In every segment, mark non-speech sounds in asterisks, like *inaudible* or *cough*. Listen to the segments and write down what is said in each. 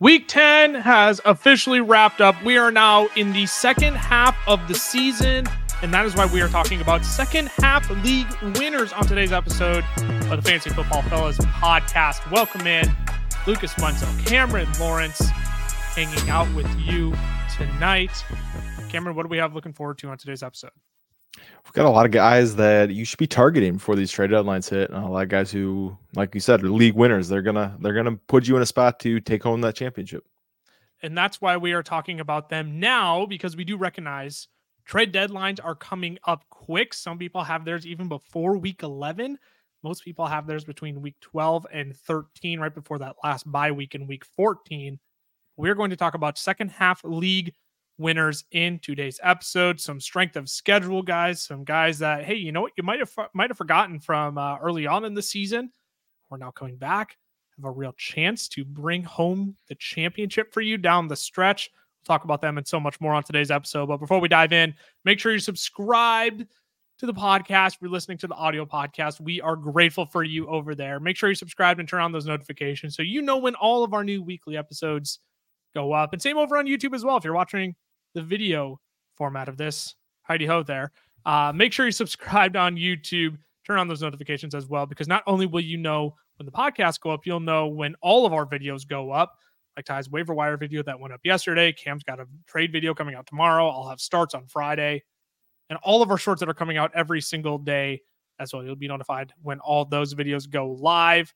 Week 10 has officially wrapped up. We are now in the second half of the season, and that is why we are talking about second half league winners on today's episode of the Fantasy Football Fellas podcast. Welcome in Lucas Munzel, Cameron Lawrence, hanging out with you tonight. Cameron, what do we have looking forward to on today's episode? We've got a lot of guys that you should be targeting before these trade deadlines hit, and a lot of guys who, like you said, are league winners. They're gonna they're gonna put you in a spot to take home that championship. And that's why we are talking about them now because we do recognize trade deadlines are coming up quick. Some people have theirs even before week 11. Most people have theirs between week 12 and 13, right before that last bye week in week 14. We're going to talk about second half league winners in today's episode. Some strength of schedule guys, some guys that hey, you know what, you might have might have forgotten from uh, early on in the season. We're now coming back, have a real chance to bring home the championship for you down the stretch. We'll talk about them and so much more on today's episode. But before we dive in, make sure you're subscribed to the podcast. If you're listening to the audio podcast, we are grateful for you over there. Make sure you subscribe and turn on those notifications so you know when all of our new weekly episodes go up. And same over on YouTube as well. If you're watching the video format of this. Heidi ho there. Uh, make sure you subscribed on YouTube. Turn on those notifications as well, because not only will you know when the podcasts go up, you'll know when all of our videos go up. Like Ty's waiver wire video that went up yesterday. Cam's got a trade video coming out tomorrow. I'll have starts on Friday, and all of our shorts that are coming out every single day as well. You'll be notified when all those videos go live.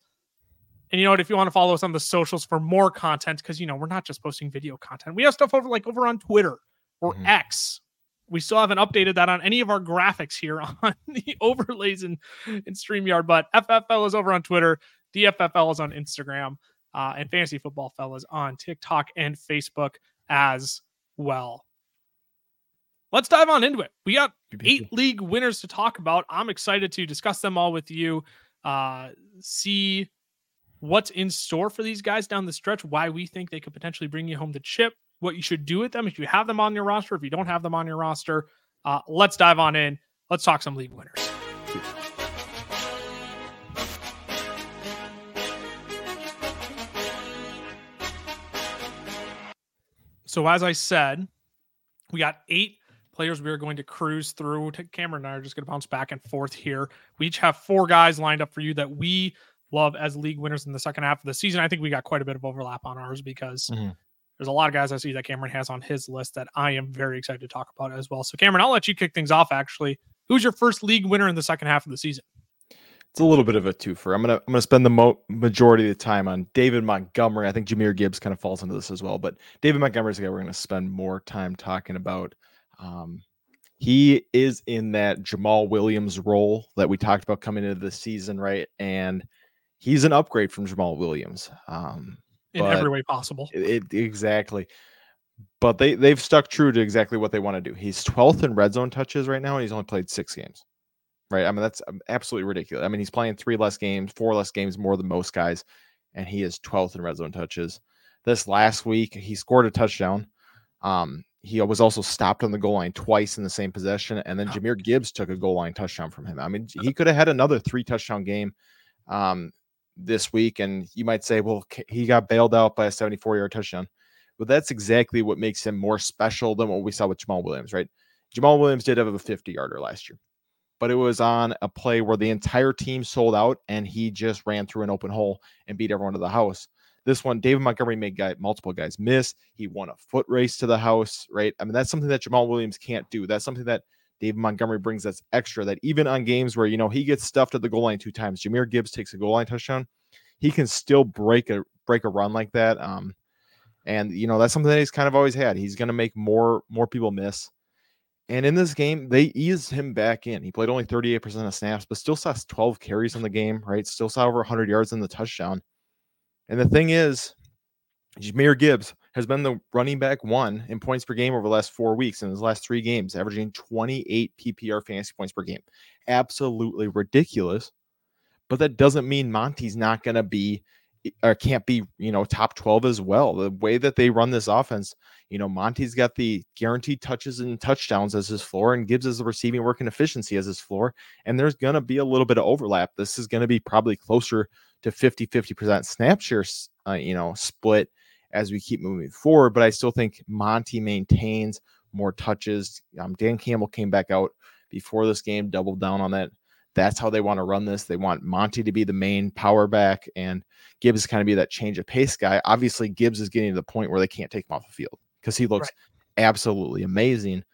And you know what? If you want to follow us on the socials for more content, because you know we're not just posting video content, we have stuff over like over on Twitter or mm-hmm. X. We still haven't updated that on any of our graphics here *laughs* on the overlays in, in StreamYard, but FFL is over on Twitter, DFFL is on Instagram, uh, and Fantasy Football Fellas on TikTok and Facebook as well. Let's dive on into it. We got eight league winners to talk about. I'm excited to discuss them all with you, uh, see what's in store for these guys down the stretch, why we think they could potentially bring you home the chip, what you should do with them if you have them on your roster, if you don't have them on your roster. Uh, let's dive on in. Let's talk some league winners. So, as I said, we got eight players we are going to cruise through. Cameron and I are just going to bounce back and forth here. We each have four guys lined up for you that we love as league winners in the second half of the season. I think we got quite a bit of overlap on ours because mm-hmm. there's a lot of guys I see that Cameron has on his list that I am very excited to talk about as well. So, Cameron, I'll let you kick things off. Actually, who's your first league winner in the second half of the season? It's a little bit of a twofer. I'm gonna I'm gonna spend the mo- majority of the time on David Montgomery. I think Jahmyr Gibbs kind of falls into this as well, but David Montgomery is the guy we're gonna spend more time talking about. Um, he is in that Jamaal Williams role that we talked about coming into the season, right? And he's an upgrade from Jamaal Williams. Um, in every way possible. It, it, exactly. But they they've stuck true to exactly what they want to do. He's 12th in red zone touches right now, and he's only played six games. Right. I mean, that's um, absolutely ridiculous. I mean, he's playing three less games, four less games more than most guys, and he is 12th in red zone touches. This last week, he scored a touchdown. Um, he was also stopped on the goal line twice in the same possession, and then Jahmyr Gibbs took a goal line touchdown from him. I mean, he could have had another three touchdown game. Um, this week, and you might say, well, he got bailed out by a 74 yard touchdown. But that's exactly what makes him more special than what we saw with Jamaal Williams, right? Jamaal Williams did have a 50 yarder last year, but it was on a play where the entire team sold out and he just ran through an open hole and beat everyone to the house. This one, David Montgomery made guy, multiple guys miss. He won a foot race to the house, right? I mean, that's something that Jamaal Williams can't do. That's something that David Montgomery brings us extra that even on games where, you know, he gets stuffed at the goal line two times, Jahmyr Gibbs takes a goal line touchdown. He can still break a break a run like that. Um, and you know, that's something that he's kind of always had. He's gonna make more more people miss. And in this game, they eased him back in. He played only 38% of snaps, but still saw 12 carries in the game, right? Still saw over 100 yards in the touchdown. And the thing is, Jahmyr Gibbs has been the running back one in points per game over the last four weeks in his last three games, averaging 28 PPR fantasy points per game. Absolutely ridiculous. But that doesn't mean Monty's not going to be or can't be, you know, top 12 as well. The way that they run this offense, you know, Monty's got the guaranteed touches and touchdowns as his floor and gives us the receiving work and efficiency as his floor. And there's going to be a little bit of overlap. This is going to be probably closer to 50 50% snap share, uh, you know, split as we keep moving forward. But I still think Monty maintains more touches. Um, Dan Campbell came back out before this game, doubled down on that. That's how they want to run this. They want Monty to be the main power back and Gibbs kind of be that change of pace guy. Obviously, Gibbs is getting to the point where they can't take him off the field because he looks right. absolutely amazing.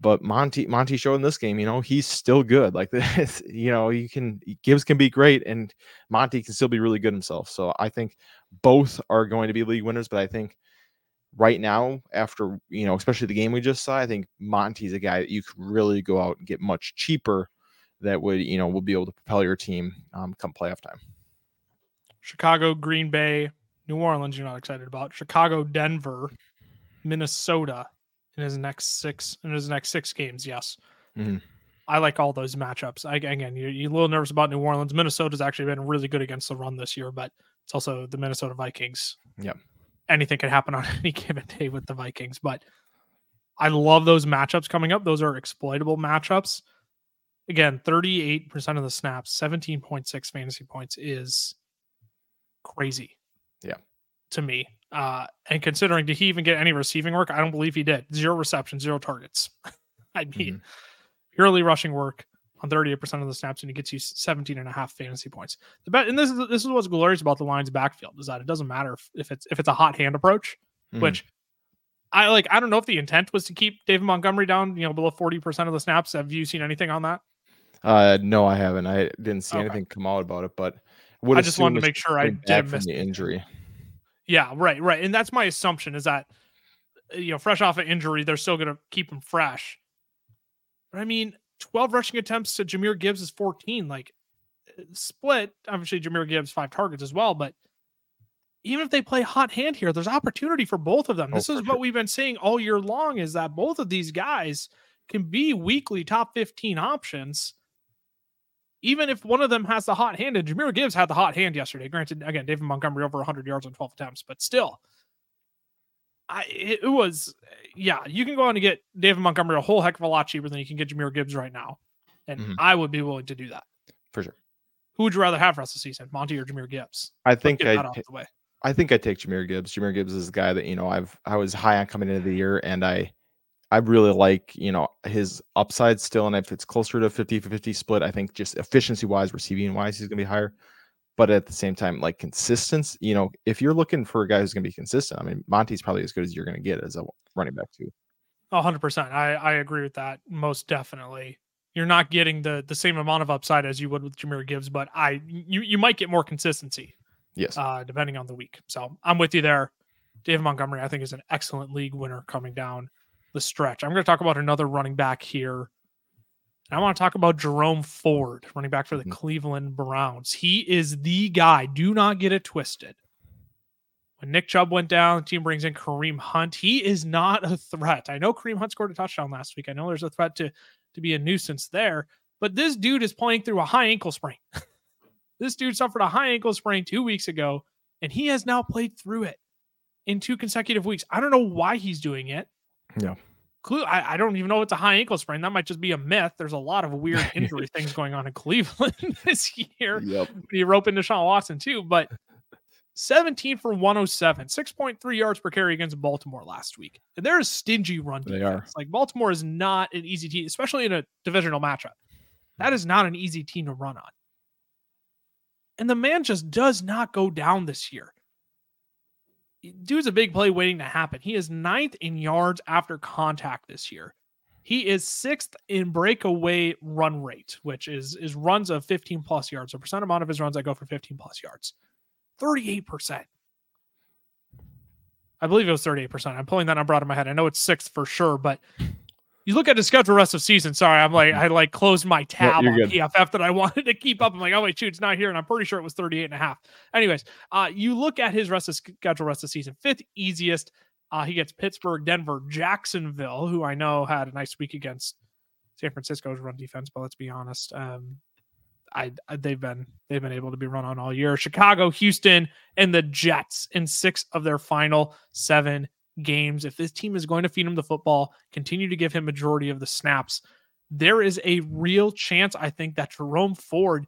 But Monty Monty showed in this game, you know, he's still good. Like *laughs* this, you know, you can Gibbs can be great and Monty can still be really good himself. So I think both are going to be league winners, but I think right now, after you know, especially the game we just saw, I think Monty's a guy that you could really go out and get much cheaper that would, you know, will be able to propel your team um, come playoff time. Chicago, Green Bay, New Orleans, you're not excited about. Chicago, Denver, Minnesota in his next six in his next six games. Yes. Mm-hmm. I like all those matchups. I, again, you're, you're, a little nervous about New Orleans. Minnesota's actually been really good against the run this year, but it's also the Minnesota Vikings. Yep. Anything can happen *laughs* on any given day with the Vikings, but I love those matchups coming up. Those are exploitable matchups. Again, 38% of the snaps, 17.6 fantasy points is crazy. Yeah. To me. Uh, and considering did he even get any receiving work? I don't believe he did. Zero receptions, zero targets. *laughs* I mean, mm-hmm. purely rushing work on 38% of the snaps, and he gets you 17 and a half fantasy points. The bet, and this is this is what's glorious about the Lions backfield is that it doesn't matter if, if it's if it's a hot hand approach, mm-hmm. which I like. I don't know if the intent was to keep David Montgomery down, you know, below 40% of the snaps. Have you seen anything on that? Uh, no, I haven't. I didn't see okay. anything come out about it, but I just wanted to make sure I didn't miss the injury. Yeah, right, right. And that's my assumption is that uh, you know, fresh off an injury, they're still going to keep him fresh. But I mean, 12 rushing attempts to Jahmyr Gibbs is 14. Like uh, split, obviously Jahmyr Gibbs five targets as well, but even if they play hot hand here, there's opportunity for both of them. Oh, this is sure. what we've been saying all year long is that both of these guys can be weekly top 15 options even if one of them has the hot hand, and Jahmyr Gibbs had the hot hand yesterday. Granted, again, David Montgomery over 100 yards on 12 attempts, but still, I it was yeah. You can go on and get David Montgomery a whole heck of a lot cheaper than you can get Jahmyr Gibbs right now, and mm-hmm. I would be willing to do that for sure. Who would you rather have for of the season, Monty or Jahmyr Gibbs? I think I I think I take Jahmyr Gibbs. Jahmyr Gibbs is the guy that you know I've I was high on coming into the year, and I I really like, you know, his upside still. And if it's closer to 50 50 split, I think just efficiency wise, receiving wise, he's going to be higher. But at the same time, like consistency, you know, if you're looking for a guy who's going to be consistent, I mean, Monty's probably as good as you're going to get as a running back, too. 100%. I, I agree with that most definitely. You're not getting the the same amount of upside as you would with Jahmyr Gibbs, but I you you might get more consistency. Yes. Uh, depending on the week. So I'm with you there. David Montgomery, I think, is an excellent league winner coming down the stretch. I'm going to talk about another running back here. I want to talk about Jerome Ford, running back for the mm-hmm. Cleveland Browns. He is the guy. Do not get it twisted. When Nick Chubb went down, the team brings in Kareem Hunt. He is not a threat. I know Kareem Hunt scored a touchdown last week. I know there's a threat to, to be a nuisance there, but this dude is playing through a high ankle sprain. *laughs* this dude suffered a high ankle sprain two weeks ago, and he has now played through it in two consecutive weeks. I don't know why he's doing it. Yeah. Clue, I, I, don't even know if it's a high ankle sprain. That might just be a myth. There's a lot of weird injury things going on in Cleveland *laughs* this year. Yep. You rope into Deshaun Watson too, but 17 for 107, 6.3 yards per carry against Baltimore last week. And they're a stingy run defense. They are. Like Baltimore is not an easy team, especially in a divisional matchup. That is not an easy team to run on. And the man just does not go down this year dude's a big play waiting to happen. He is ninth in yards after contact this year. He is sixth in breakaway run rate, which is is runs of 15 plus yards. So percent amount of his runs that go for 15 plus yards. 38%. I believe it was 38%. I'm pulling that number out of my head. I know it's sixth for sure, but you look at his schedule rest of season. Sorry, I'm like I like closed my tab on good. PFF that I *laughs* wanted to keep up. I'm like, oh wait, shoot, it's not here, and I'm pretty sure it was 38 and a half. Anyways, uh, you look at his rest of schedule rest of season, fifth easiest. Uh, he gets Pittsburgh, Denver, Jacksonville, who I know had a nice week against San Francisco's run defense, but let's be honest, um, I, I, they've been they've been able to be run on all year. Chicago, Houston, and the Jets in six of their final seven games, if this team is going to feed him the football, continue to give him majority of the snaps, there is a real chance, I think, that Jerome Ford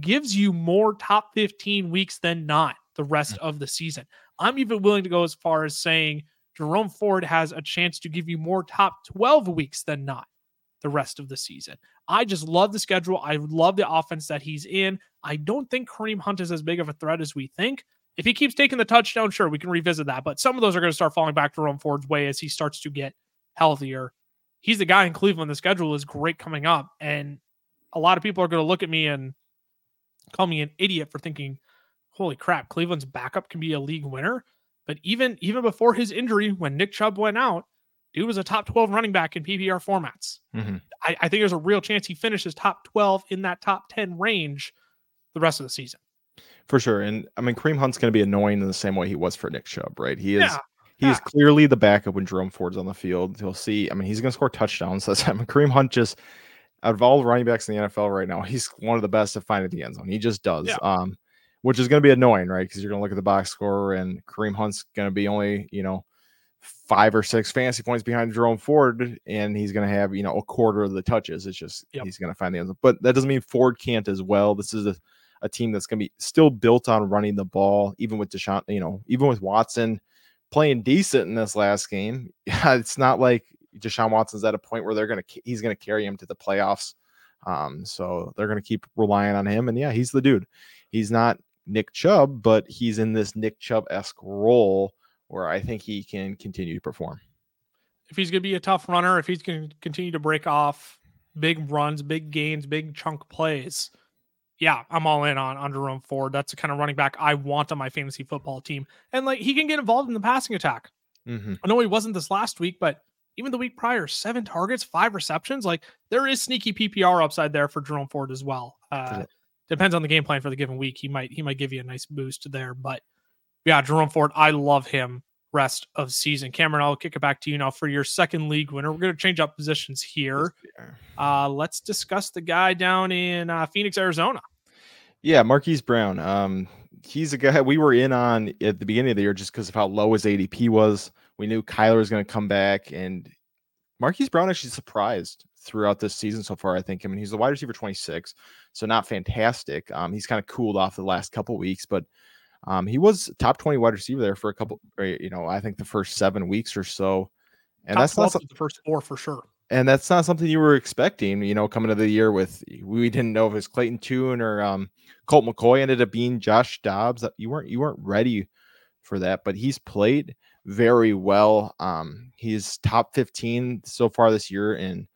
gives you more top 15 weeks than not the rest mm. of the season. I'm even willing to go as far as saying Jerome Ford has a chance to give you more top 12 weeks than not the rest of the season. I just love the schedule. I love the offense that he's in. I don't think Kareem Hunt is as big of a threat as we think. If he keeps taking the touchdown, sure, we can revisit that. But some of those are going to start falling back to Jerome Ford's way as he starts to get healthier. He's the guy in Cleveland. The schedule is great coming up. And a lot of people are going to look at me and call me an idiot for thinking, holy crap, Cleveland's backup can be a league winner. But even even before his injury, when Nick Chubb went out, dude was a top 12 running back in PPR formats. Mm-hmm. I, I, think there's a real chance he finishes top 12 in that top 10 range the rest of the season. For sure. And I mean, Kareem Hunt's going to be annoying in the same way he was for Nick Chubb, right? He is. Yeah. He is clearly the backup when Jerome Ford's on the field. He'll see. I mean, he's going to score touchdowns. *laughs* So I mean, Kareem Hunt just out of all the running backs in the NFL right now, he's one of the best at finding the end zone. He just does. Yeah. Um, which is going to be annoying, right? Because you're going to look at the box score, and Kareem Hunt's going to be only, you know, five or six fantasy points behind Jerome Ford, and he's going to have, you know, a quarter of the touches. It's just yep. he's going to find the end zone. But that doesn't mean Ford can't as well. This is a, a team that's going to be still built on running the ball, even with Deshaun, you know, even with Watson playing decent in this last game. *laughs* it's not like Deshaun Watson's at a point where they're going to he's going to carry him to the playoffs. Um, so they're going to keep relying on him, and yeah, he's the dude. He's not Nick Chubb, but he's in this Nick Chubb esque role where I think he can continue to perform. If he's going to be a tough runner, if he's going to continue to break off big runs, big gains, big chunk plays, yeah, I'm all in on, on Jerome Ford. That's the kind of running back I want on my fantasy football team. And like he can get involved in the passing attack. Mm-hmm. I know he wasn't this last week, but even the week prior, seven targets, five receptions. Like there is sneaky PPR upside there for Jerome Ford as well. Uh, depends on the game plan for the given week. He might he might give you a nice boost there. But yeah, Jerome Ford, I love him rest of season. Cameron, I'll kick it back to you now for your second league winner. We're going to change up positions here. Uh, let's discuss the guy down in uh, Phoenix, Arizona. Yeah, Marquise Brown. Um, he's a guy we were in on at the beginning of the year just because of how low his ADP was. We knew Kyler was going to come back, and Marquise Brown actually surprised throughout this season so far. I think. I mean, he's the wide receiver 26, so not fantastic. Um, he's kind of cooled off the last couple weeks, but um, he was top 20 wide receiver there for a couple. You know, I think the first seven weeks or so, and top that's not the first four for sure. And that's not something you were expecting. You know, coming to the year with we didn't know if it was Clayton Tune or um, Colt McCoy ended up being Josh Dobbs. You weren't you weren't ready for that, but he's played very well. Um, he's top 15 so far this year in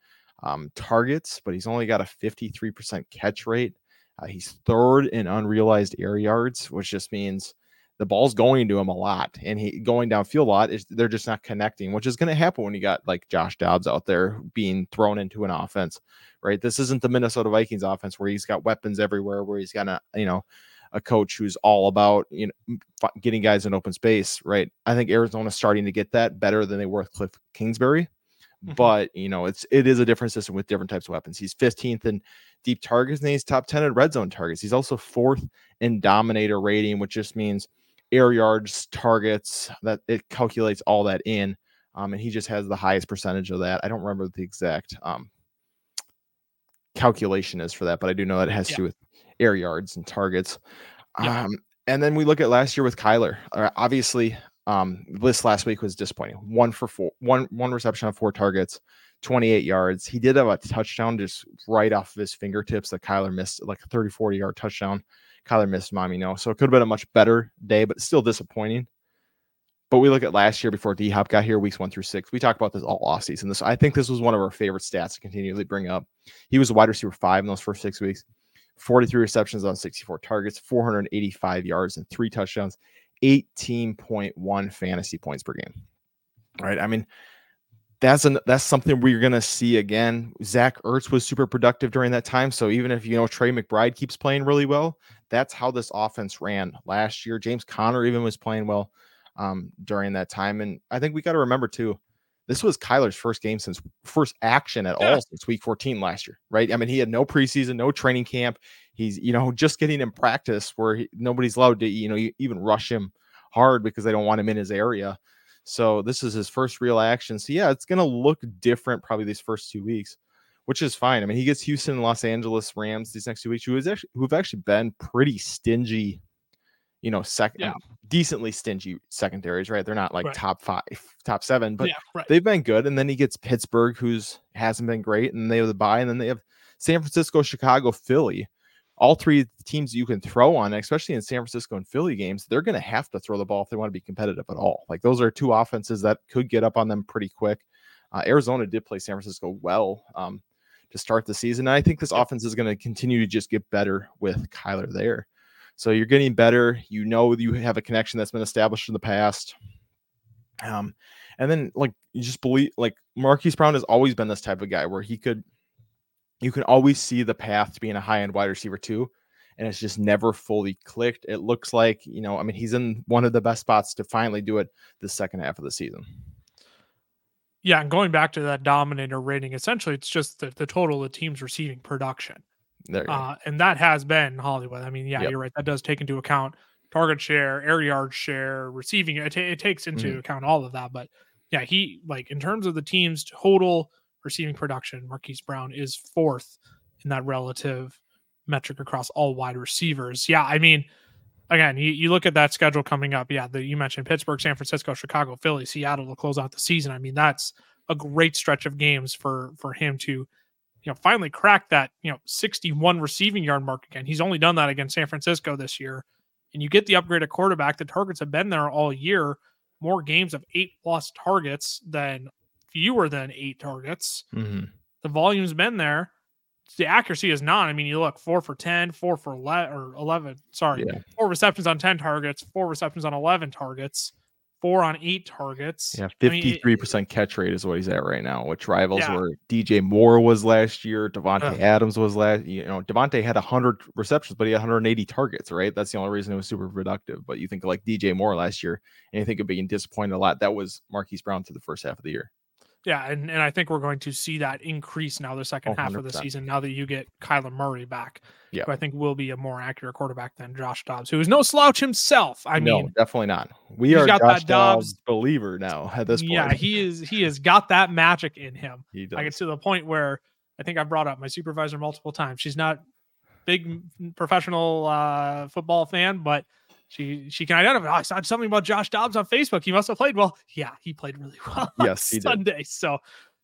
um, targets, but he's only got a 53% catch rate. Uh, he's third in unrealized air yards, which just means the ball's going to him a lot and he going downfield a lot. Is they're just not connecting, which is going to happen when you got like Josh Dobbs out there being thrown into an offense, right? This isn't the Minnesota Vikings offense where he's got weapons everywhere, where he's got a, you know, a coach who's all about you know getting guys in open space, right? I think Arizona's starting to get that better than they were with Cliff Kingsbury. Mm-hmm. But you know, it's it is a different system with different types of weapons. He's 15th in deep targets, and he's top 10 in red zone targets. He's also fourth in dominator rating, which just means air yards, targets. That it calculates all that in. Um, and he just has the highest percentage of that. I don't remember the exact um, calculation is for that, but I do know that it has yeah. to do with air yards and targets. Yeah. Um, and then we look at last year with Kyler. Uh, obviously, um, list last week was disappointing. One for four, one one reception on four targets, 28 yards. He did have a touchdown just right off of his fingertips that Kyler missed, like a 30, 40 yard touchdown. Kyler missed mommy no. So it could have been a much better day, but still disappointing. But we look at last year before D Hop got here, weeks one through six. We talk about this all offseason. This I think this was one of our favorite stats to continually bring up. He was a wide receiver five in those first six weeks, 43 receptions on 64 targets, 485 yards, and three touchdowns. 18.1 fantasy points per game. Right. I mean, that's an that's something we're gonna see again. Zach Ertz was super productive during that time. So even if you know Trey McBride keeps playing really well, that's how this offense ran last year. James Conner even was playing well um, during that time. And I think we got to remember too, this was Kyler's first game since first action at yeah. all since week 14 last year, right? I mean, he had no preseason, no training camp. He's, you know, just getting in practice where he, nobody's allowed to, you know, even rush him hard because they don't want him in his area. So this is his first real action. So yeah, it's going to look different probably these first two weeks, which is fine. I mean, he gets Houston and Los Angeles Rams these next two weeks, who is actually who've actually been pretty stingy, you know, second Yeah. decently stingy secondaries, right? They're not like Right. top five, top seven, but yeah, right. they've been good. And then he gets Pittsburgh, who's hasn't been great, and they have the buy, and then they have San Francisco, Chicago, Philly. All three teams you can throw on, especially in San Francisco and Philly games, they're going to have to throw the ball if they want to be competitive at all. Like those are two offenses that could get up on them pretty quick. Uh, Arizona did play San Francisco well um, to start the season. And I think this offense is going to continue to just get better with Kyler there. So you're getting better. You know you have a connection that's been established in the past. Um, and then like you just believe like Marquise Brown has always been this type of guy where he could you can always see the path to being a high end wide receiver too. And it's just never fully clicked. It looks like, you know, I mean, he's in one of the best spots to finally do it the second half of the season. Yeah, and going back to that dominator rating, essentially it's just the, the total of the team's receiving production. There you go. Uh, and that has been Hollywood. I mean, yeah, Yep. you're right. That does take into account target share, air yard share, receiving. It, ta- it takes into Mhm. account all of that. But yeah, he like in terms of the team's total receiving production, Marquise Brown is fourth in that relative metric across all wide receivers. Yeah, I mean, again, you, you look at that schedule coming up. Yeah, the, you mentioned Pittsburgh, San Francisco, Chicago, Philly, Seattle to close out the season. I mean, that's a great stretch of games for for him to you know finally crack that you know 61 receiving yard mark again. He's only done that against San Francisco this year. And you get the upgraded quarterback. The targets have been there all year. More games of eight plus targets than fewer than eight targets. Mhm. The volume's been there. The accuracy is not. I mean, you look four for 10, four for 11 or 11. Sorry, Yeah. four receptions on 10 targets, four receptions on 11 targets, four on eight targets. Yeah, I mean, it- catch rate is what he's at right now, which rivals Yeah. where DJ Moore was last year, Davante Ugh. Adams was last. You know, Davante had hundred receptions, but he had 180 targets, right? That's the only reason it was super productive. But you think like DJ Moore last year, and you think of being disappointed a lot. That was Marquise Brown through the first half of the year. Yeah, and, and I think we're going to see that increase now the second Oh, half of the season. Now that you get Kyler Murray back, Yeah. who I think will be a more accurate quarterback than Josh Dobbs, who is no slouch himself. I no, mean, definitely not. We are got Josh that Dobbs- Dobbs believer now *laughs* at this point. yeah, he is he has got that magic in him. he does. Like it's to the point where I think I've brought up my supervisor multiple times. She's not big professional uh, football fan, but she she can identify. "Oh, I saw something about Josh Dobbs on Facebook. He must have played well. Yeah, he played really well. on Yes, did. Sunday. So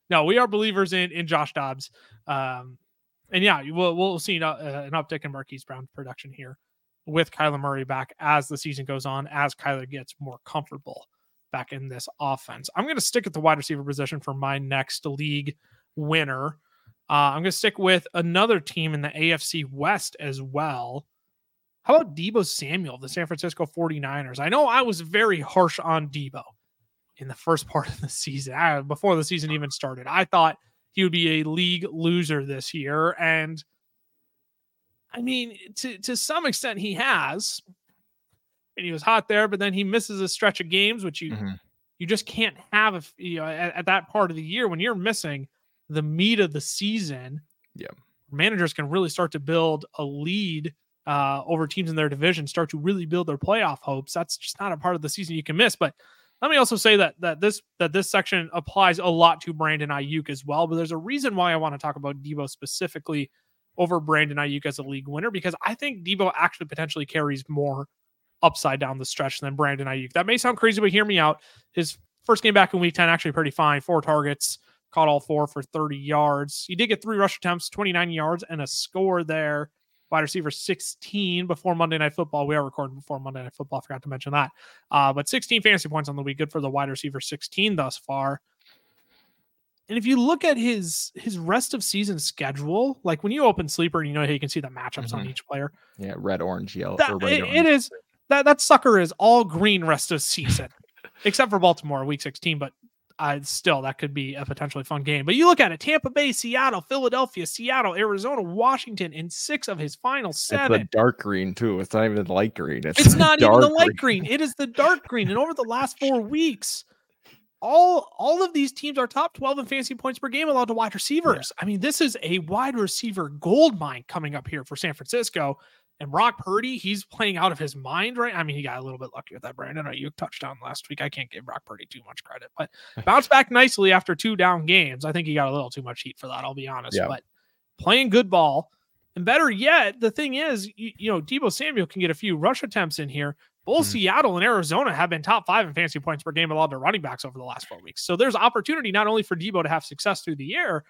no, we are believers in in Josh Dobbs. Um, and yeah, we'll we'll see an, uh, an uptick in Marquise Brown production here with Kyler Murray back as the season goes on, as Kyler gets more comfortable back in this offense. I'm going to stick at the wide receiver position for my next league winner. Uh, I'm going to stick with another team in the AFC West as well. How about Deebo Samuel, the San Francisco 49ers? I know I was very harsh on Deebo in the first *laughs* part of the season, I- before the season even started. I thought he would be a league loser this year. And I mean, to, to some extent, he has. And he was hot there, but then he misses a stretch of games, which you Mhm. you just can't have if you know at, at that part of the year when you're missing the meat of the season. Yeah. managers can really start to build a lead uh, over teams in their division, start to really build their playoff hopes. That's just not a part of the season you can miss. But let me also say that that this that this section applies a lot to Brandon Aiyuk as well. But there's a reason why I want to talk about Deebo specifically over Brandon Aiyuk as a league winner because I think Deebo actually potentially carries more upside down the stretch than Brandon Aiyuk. That may sound crazy, but hear me out. His first game back in week 10, actually pretty fine. Four targets, caught all four for 30 yards. He did get three rush attempts, 29 yards, and a score there. Wide receiver 16 before Monday Night Football. We are recording before Monday Night Football. I forgot to mention that. Uh, but 16 fantasy points on the week. Good for the wide receiver 16 thus far. And if you look at his his rest of season schedule, like when you open Sleeper and you know how you can see the matchups on Mhm. each player, Yeah, red, orange, yellow. that, or red, it- orange. it is that that sucker is all green rest of season, *laughs* except for Baltimore week 16. But uh, still, that could be a potentially fun game. But you look at it: Tampa Bay, Seattle, Philadelphia, Seattle, Arizona, Washington, in six of his final It's seven. the dark green too. It's not even the light green. It's, It's not even the light green. It is the dark green. And over the last four *laughs* weeks, all all of these teams are top 12 in fantasy points per game allowed to wide receivers. I mean, this is a wide receiver gold mine coming up here for San Francisco. And Brock Purdy, he's playing out of his mind, right? I mean, he got a little bit lucky with that Brandon Aiyuk touchdown last week. I can't give Brock Purdy too much credit, but *laughs* bounced back nicely after two down games. I think he got a little too much heat for that, I'll be honest. Yeah. But playing good ball. And better yet, the thing is, you, you know, Deebo Samuel can get a few rush attempts in here. Both Mhm. Seattle and Arizona have been top five in fantasy points per game allowed to running backs over the last four weeks. So there's opportunity not only for Deebo to have success through the air,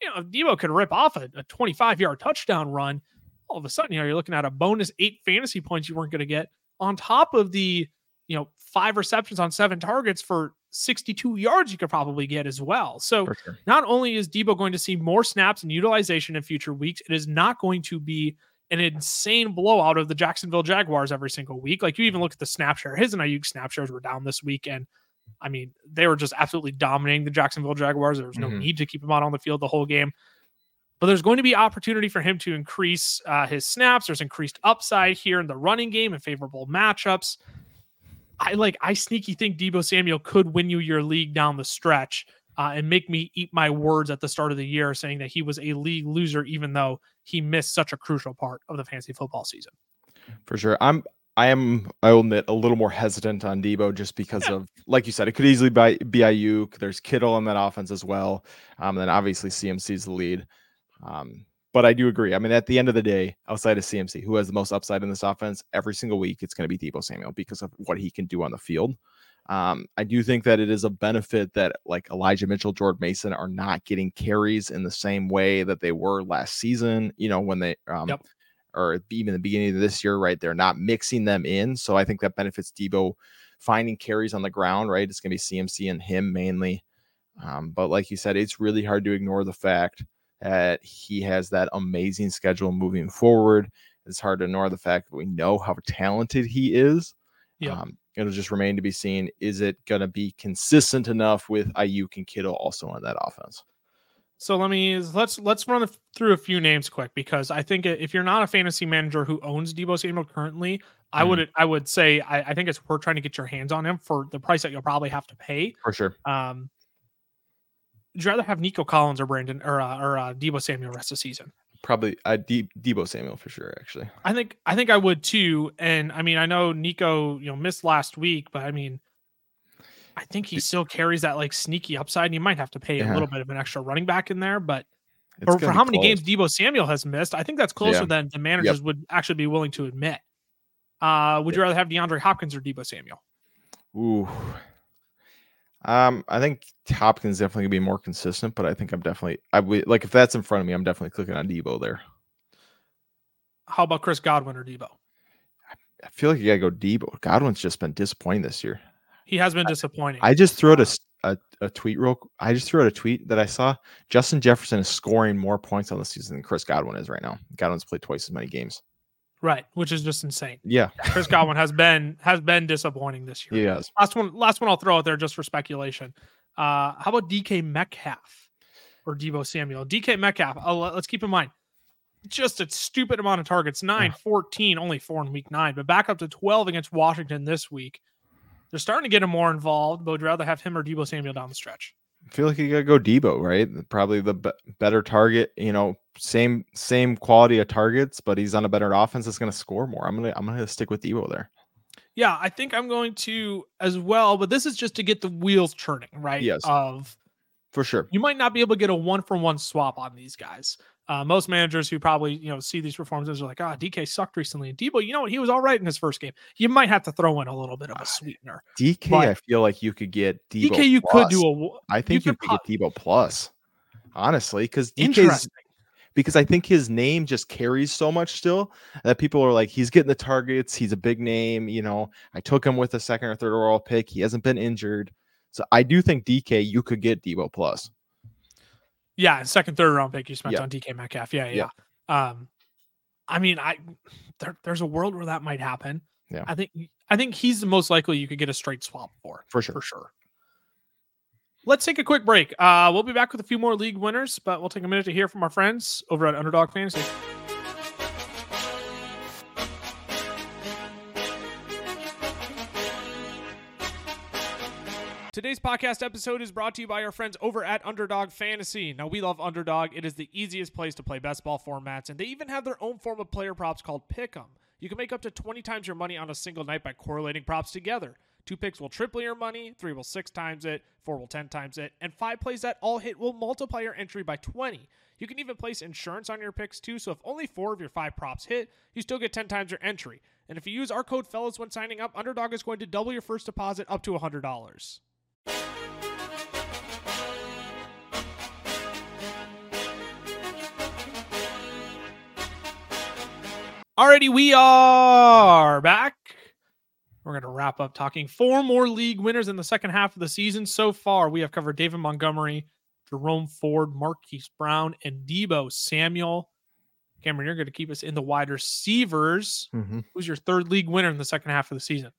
you know, if Deebo could rip off a, a 25 yard touchdown run, all of a sudden, you know, you're looking at a bonus eight fantasy points you weren't going to get on top of the, you know, five receptions on seven targets for 62 yards you could probably get as well. So sure. not only is Deebo going to see more snaps and utilization in future weeks, it is not going to be an insane blowout of the Jacksonville Jaguars every single week. Like you even look at the snap share, his and Aiyuk snap shares were down this week. And I mean, they were just absolutely dominating the Jacksonville Jaguars. There was no Mhm. need to keep him out on the field the whole game. But there's going to be opportunity for him to increase uh, his snaps. There's increased upside here in the running game and favorable matchups. I like I sneaky think Deebo Samuel could win you your league down the stretch uh, and make me eat my words at the start of the year saying that he was a league loser, even though he missed such a crucial part of the fantasy football season. For sure. I'm I am I will admit a little more hesitant on Deebo just because of like you said, it could easily be, be Aiyuk. There's Kittle in that offense as well. Um, and then obviously CMC's the lead. Um, but I do agree. I mean, at the end of the day, outside of CMC, who has the most upside in this offense every single week, it's going to be Deebo Samuel because of what he can do on the field. Um, I do think that it is a benefit that like Elijah Mitchell, Jordan Mason are not getting carries in the same way that they were last season. You know, when they um, Yep. or even the beginning of this year, right? They're not mixing them in. So I think that benefits Deebo finding carries on the ground, right? It's going to be CMC and him mainly. Um, but like you said, it's really hard to ignore the fact that he has that amazing schedule moving forward. It's hard to ignore the fact that we know how talented he is. Yep. Um, it'll just remain to be seen. Is it going to be consistent enough with Aiyuk and Kittle also on that offense? So let me let's let's run through a few names quick because I think if you're not a fantasy manager who owns Deebo Samuel currently, I Mhm. would I would say I, I think it's worth trying to get your hands on him for the price that you'll probably have to pay. For sure. Um, would you rather have Nico Collins or Brandon or uh, or uh, Deebo Samuel rest of the season? Probably uh, De- Deebo Samuel for sure, actually. I think I think I would too. And I mean, I know Nico, you know, missed last week, but I mean, I think he still carries that like sneaky upside. And you might have to pay a little bit of an extra running back in there, but for, for how many close. games Deebo Samuel has missed, I think that's closer Yeah. than the managers would actually be willing to admit. Uh, would you rather have DeAndre Hopkins or Deebo Samuel? Ooh. Um, I think Hopkins definitely gonna be more consistent, but I think I'm definitely I would like if that's in front of me, I'm definitely clicking on Deebo there. How about Chris Godwin or Deebo? I feel like you gotta go Deebo. Godwin's just been disappointing this year. He has been disappointing. I just threw out a a tweet real. I just threw out a tweet that I saw. Justin Jefferson is scoring more points on the season than Chris Godwin is right now. Godwin's played twice as many games. Right, which is just insane. Yeah, *laughs* Chris Godwin has been has been disappointing this year. he has. Last one, last one I'll throw out there just for speculation. Uh, how about DK Metcalf or Deebo Samuel? DK Metcalf, uh, let- let's keep in mind, just a stupid amount of targets 9, 14, only four in week nine, but back up to 12 against Washington this week. They're starting to get him more involved, but would rather have him or Deebo Samuel down the stretch? I feel like you gotta go Deebo, right? Probably the be- better target. You know, same same quality of targets, but he's on a better offense. That's gonna score more. I'm gonna I'm gonna stick with Deebo there. Yeah, I think I'm going to as well, but this is just to get the wheels churning, right? Yes. Of For sure. you might not be able to get a one for one swap on these guys. Uh, most managers who probably you know see these performances are like, ah, DK sucked recently, and Deebo, you know what, he was all right in his first game. You might have to throw in a little bit of a sweetener. DK, But- I feel like you could get Deebo. DK, you plus. could do a I think you, could could, get Deebo plus. Honestly, because DK's. Because I think his name just carries so much still that people are like, he's getting the targets. He's a big name. You know, I took him with a second or third overall pick. He hasn't been injured. So I do think DK, you could get Deebo plus. Yeah, second, third round pick you spent Yeah. on DK Metcalf. Yeah, Yeah. yeah. Um, I mean, I there, there's a world where that might happen. Yeah. I think I think he's the most likely you could get a straight swap for. For sure. For sure. Let's take a quick break. Uh, we'll be back with a few more league winners, but we'll take a minute to hear from our friends over at Underdog Fantasy. Today's podcast episode is brought to you by our friends over at Underdog Fantasy. Now, we love Underdog. It is the easiest place to play best ball formats, and they even have their own form of player props called Pick'em. You can make up to 20 times your money on a single night by correlating props together. Two picks will triple your money, three will six times it, four will 10 times it, and five plays that all hit will multiply your entry by 20. You can even place insurance on your picks too, so if only four of your five props hit, you still get 10 times your entry. And if you use our code fellas when signing up, Underdog is going to double your first deposit up to $100. Alrighty, we are back. We're going to wrap up talking four more league winners in the second half of the season. So far, we have covered David Montgomery, Jerome Ford, Marquise Brown, and Deebo Samuel. Cameron, you're going to keep us in the wide receivers. Mm-hmm. Who's your third league winner in the second half of the season?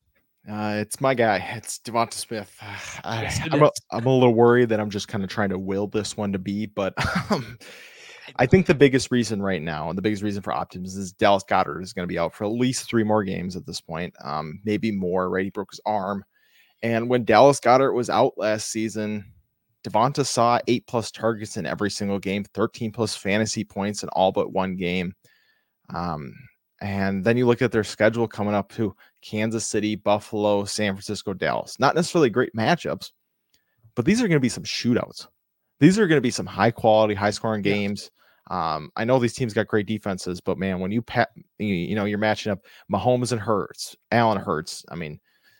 Uh, it's my guy. It's Devonta Smith. *sighs* I, Yes, I'm, a, a little worried that I'm just kind of trying to will this one to be, but *laughs* um, I think the biggest reason right now, and the biggest reason for optimism is Dallas Goedert is going to be out for at least three more games at this point, um, maybe more. Right, he broke his arm, and when Dallas Goedert was out last season, Devonta saw eight plus targets in every single game, 13 plus fantasy points in all but one game. Um, and then you look at their schedule coming up to Kansas City, Buffalo, San Francisco, Dallas. Not necessarily great matchups, but these are going to be some shootouts. These are going to be some high quality, high scoring games. Um, I know these teams got great defenses, but man, when you pat, you, you know, you're matching up Mahomes and Hurts, Allen Hurts. I mean,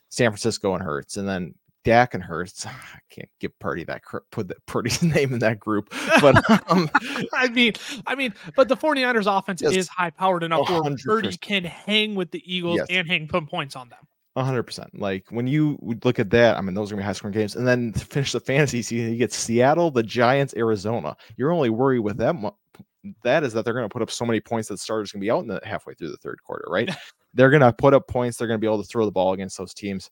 San Francisco and Hurts, and then Dak and Hurts. *sighs* I can't give Purdy that put that *laughs* Purdy's name in that group, but um, *laughs* I mean, I mean, but the 49ers offense Yes. is high powered enough where 100%. Purdy can hang with the Eagles Yes. and hang put points on them. A hundred percent. Like when you look at that, I mean, those are gonna be high scoring games. And then to finish the fantasy season, you get Seattle, the Giants, Arizona. Your only worry with that mo- that is that they're gonna put up so many points that starters gonna be out in the halfway through the third quarter, right? *laughs* they're gonna put up points. They're gonna be able to throw the ball against those teams.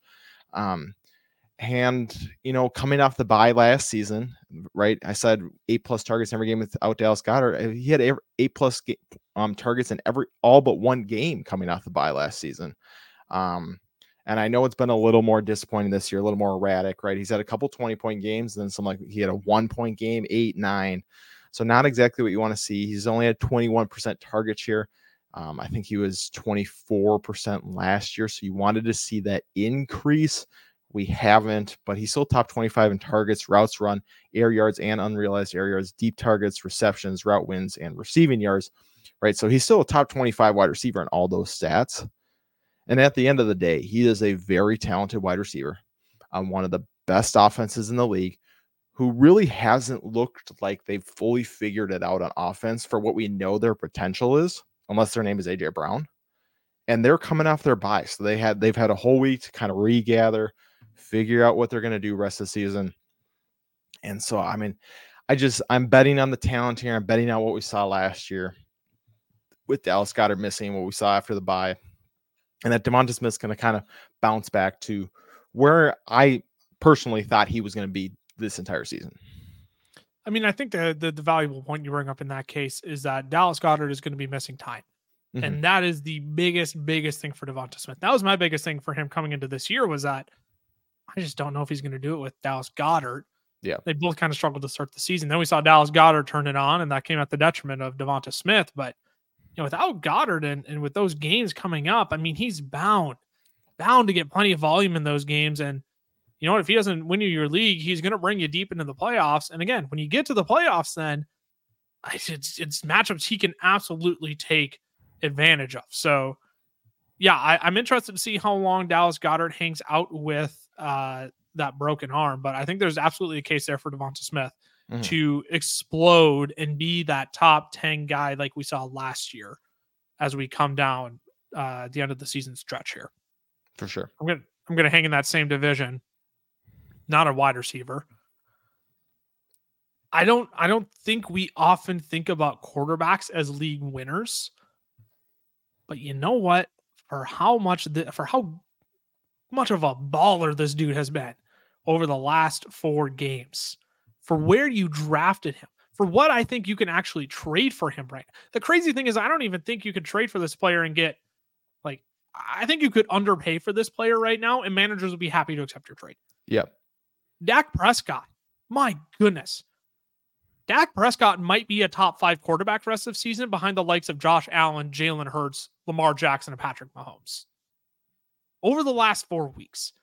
Um, and you know, coming off the bye last season, right? I said eight plus targets in every game without Dallas Goedert. Uh, He had eight plus um targets in every all but one game coming off the bye last season. Um, and I know it's been a little more disappointing this year, a little more erratic, right? He's had a couple 20 point games, and then some like he had a one point game, eight, nine. So not exactly what you want to see. He's only had 21% target share. Um, I think he was 24% last year. So you wanted to see that increase. We haven't, but he's still top 25 in targets, routes run, air yards, and unrealized air yards, deep targets, receptions, route wins, and receiving yards. Right. So he's still a top 25 wide receiver in all those stats. And at the end of the day, he is a very talented wide receiver on one of the best offenses in the league who really hasn't looked like they've fully figured it out on offense for what we know their potential is, unless their name is AJ Brown. And they're coming off their bye. So they had they've had a whole week to kind of regather, figure out what they're going to do rest of the season. And so I mean, I just I'm betting on the talent here. I'm betting on what we saw last year with Dallas Goedert missing, what we saw after the bye and that Devonta Smith's going to kind of bounce back to where I personally thought he was going to be this entire season. I mean, I think the, the the valuable point you bring up in that case is that Dallas Goedert is going to be missing time. Mhm. And that is the biggest, biggest thing for Devonta Smith. That was my biggest thing for him coming into this year was that I just don't know if he's going to do it with Dallas Goedert. Yeah. They both kind of struggled to start the season. Then we saw Dallas Goedert turn it on, and that came at the detriment of Devonta Smith. But you know, without Goedert and, and with those games coming up, I mean, he's bound, bound to get plenty of volume in those games. And you know what? If he doesn't win you your league, he's going to bring you deep into the playoffs. And again, when you get to the playoffs, then it's it's, matchups he can absolutely take advantage of. So, yeah, I, I'm interested to see how long Dallas Goedert hangs out with uh, that broken arm. But I think there's absolutely a case there for Devonta Smith Mhm. to explode and be that top 10 guy like we saw last year as we come down uh, at the end of the season stretch here. for sure. I'm gonna I'm gonna hang in that same division. Not a wide receiver. I don't I don't think we often think about quarterbacks as league winners. But you know what? For how much the, for how much of a baller this dude has been over the last four games, for where you drafted him, for what I think you can actually trade for him right. now. The crazy thing is I don't even think you could trade for this player and get like I think you could underpay for this player right now, and managers would be happy to accept your trade. Yep. Dak Prescott, my goodness. Dak Prescott might be a top five quarterback rest of season behind the likes of Josh Allen, Jalen Hurts, Lamar Jackson, and Patrick Mahomes. Over the last four weeks,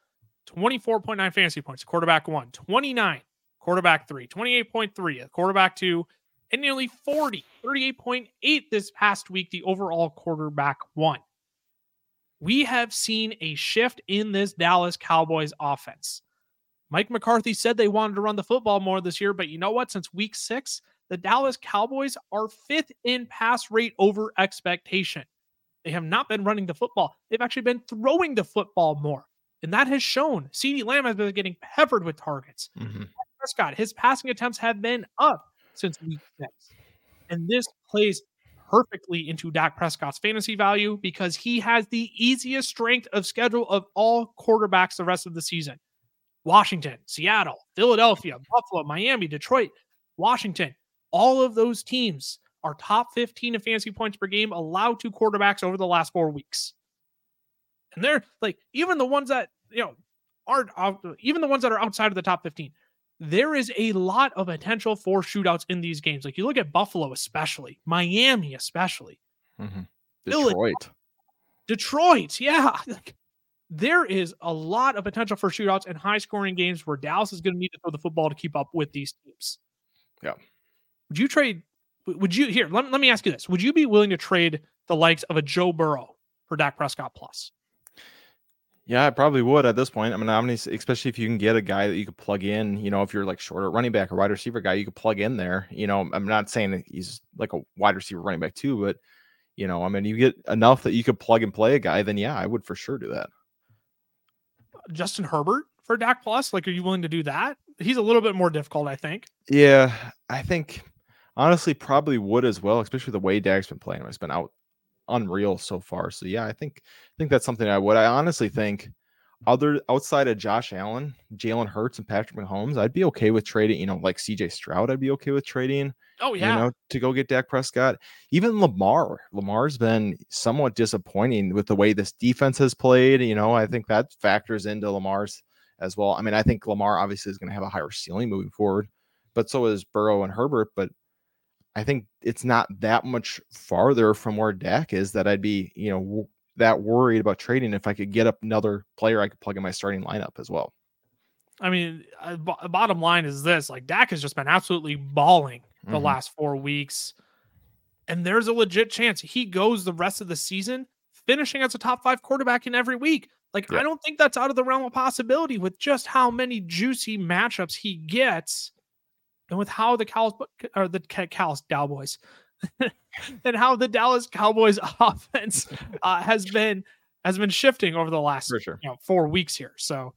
24.9 fantasy points, quarterback one, 29, quarterback three, 28.3, a quarterback two, and nearly 40, 38.8 this past week, the overall quarterback one. we have seen a shift in this Dallas Cowboys offense. Mike McCarthy said they wanted to run the football more this year, but you know what? Since week six, the Dallas Cowboys are fifth in pass rate over expectation. They have not been running the football. They've actually been throwing the football more. And that has shown CeeDee Lamb has been getting peppered with targets. Mm-hmm. Prescott, his passing attempts have been up since week six. And this plays perfectly into Dak Prescott's fantasy value because he has the easiest strength of schedule of all quarterbacks the rest of the season. Washington, Seattle, Philadelphia, Buffalo, Miami, Detroit, Washington, all of those teams are top 15 in fantasy points per game allowed to quarterbacks over the last four weeks. And they're like, even the ones that, you know, aren't even the ones that are outside of the top 15, there is a lot of potential for shootouts in these games. Like you look at Buffalo, especially Miami, especially mm-hmm. Detroit, Detroit, yeah. Like, there is a lot of potential for shootouts and high scoring games where Dallas is going to need to throw the football to keep up with these teams. Yeah. Would you trade? Would you here? Let, let me ask you this: Would you be willing to trade the likes of a Joe Burrow for Dak Prescott plus? Yeah, I probably would at this point. I mean, I'm especially if you can get a guy that you could plug in. You know, if you're like shorter running back or wide receiver guy, you could plug in there. You know, I'm not saying that he's like a wide receiver running back too, but you know, I mean, you get enough that you could plug and play a guy, then yeah, I would for sure do that. Justin Herbert for Dak plus? Like, are you willing to do that? He's a little bit more difficult, I think. Yeah, I think honestly probably would as well, especially the way Dak's been playing. It's been out unreal so far. So yeah, I think I think that's something I would. I honestly think other outside of Josh Allen, Jalen Hurts, and Patrick Mahomes, I'd be okay with trading. You know, like CJ Stroud, I'd be okay with trading. Oh yeah, you know, to go get Dak Prescott. Even Lamar, Lamar's been somewhat disappointing with the way this defense has played. You know, I think that factors into Lamar's as well. I mean, I think Lamar obviously is going to have a higher ceiling moving forward, but so is Burrow and Herbert. But I think it's not that much farther from where Dak is that I'd be, you know, w- that worried about trading if I could get up another player I could plug in my starting lineup as well. I mean, uh, b- bottom line is this: like Dak has just been absolutely balling the mm-hmm. last four weeks, and there's a legit chance he goes the rest of the season finishing as a top five quarterback in every week. Like, yeah. I don't think that's out of the realm of possibility with just how many juicy matchups he gets and with how the Cows or the Cows Cowboys *laughs* and how the Dallas Cowboys *laughs* offense uh, has been has been shifting over the last sure. you know, four weeks here. So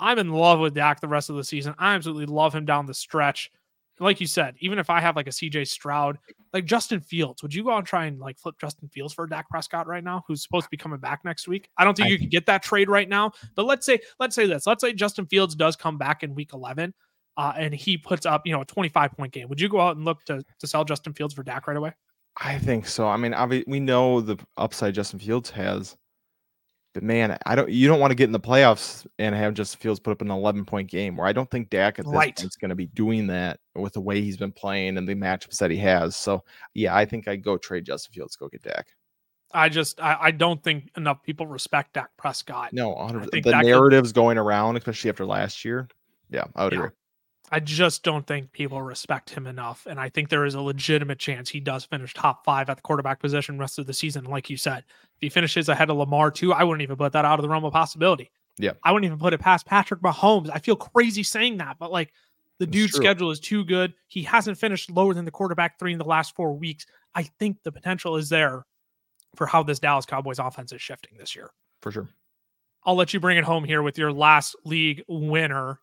I'm in love with Dak the rest of the season. I absolutely love him down the stretch. Like you said, even if I have like a CJ Stroud, like Justin Fields, would you go and try and like flip Justin Fields for Dak Prescott right now, who's supposed to be coming back next week? I don't think I you can get that trade right now. But let's say, let's say this. Let's say Justin Fields does come back in week 11 uh, and he puts up, you know, a 25 point game. Would you go out and look to, to sell Justin Fields for Dak right away? I think so. I mean, obviously, we know the upside Justin Fields has, but man, I don't. You don't want to get in the playoffs and have Justin Fields put up an 11 point game. Where I don't think Dak at this right. point is going to be doing that with the way he's been playing and the matchups that he has. So yeah, I think I'd go trade Justin Fields, go get Dak. I just I, I don't think enough people respect Dak Prescott. No, the Dak narratives could, going around, especially after last year. Yeah, I would yeah. agree. I just don't think people respect him enough. And I think there is a legitimate chance he does finish top five at the quarterback position rest of the season. Like you said, if he finishes ahead of Lamar too, I wouldn't even put that out of the realm of possibility. Yeah. I wouldn't even put it past Patrick Mahomes. I feel crazy saying that, but like the dude's schedule is too good. He hasn't finished lower than the quarterback three in the last four weeks. I think the potential is there for how this Dallas Cowboys offense is shifting this year. For sure. I'll let you bring it home here with your last league winner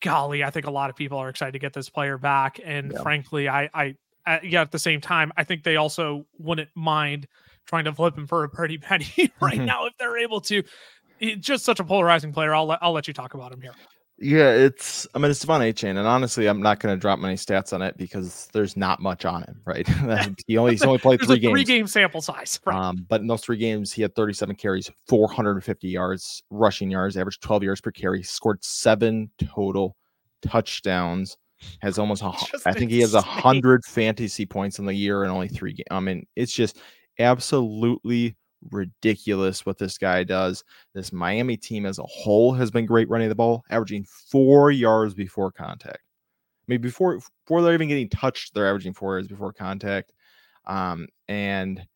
golly, I think a lot of people are excited to get this player back. And yeah. frankly, I, I, I, yeah, at the same time, I think they also wouldn't mind trying to flip him for a pretty penny *laughs* right mm-hmm. now if they're able to. He's just such a polarizing player. I'll let I'll let you talk about him here. Yeah, it's I mean it's De'Von Achane, and honestly, I'm not going to drop many stats on it because there's not much on him, right? *laughs* *laughs* he only he's only played three games, three game sample size. *laughs* Right? Um, but in those three games, he had 37 carries, 450 yards, rushing yards, average 12 yards per carry, scored seven total touchdowns, has almost a, I think he has a hundred fantasy points in the year and only three games. I mean, it's just absolutely ridiculous what this guy does. This Miami team as a whole has been great running the ball, averaging four yards before contact. I mean, before before they're even getting touched, they're averaging four yards before contact. Um, and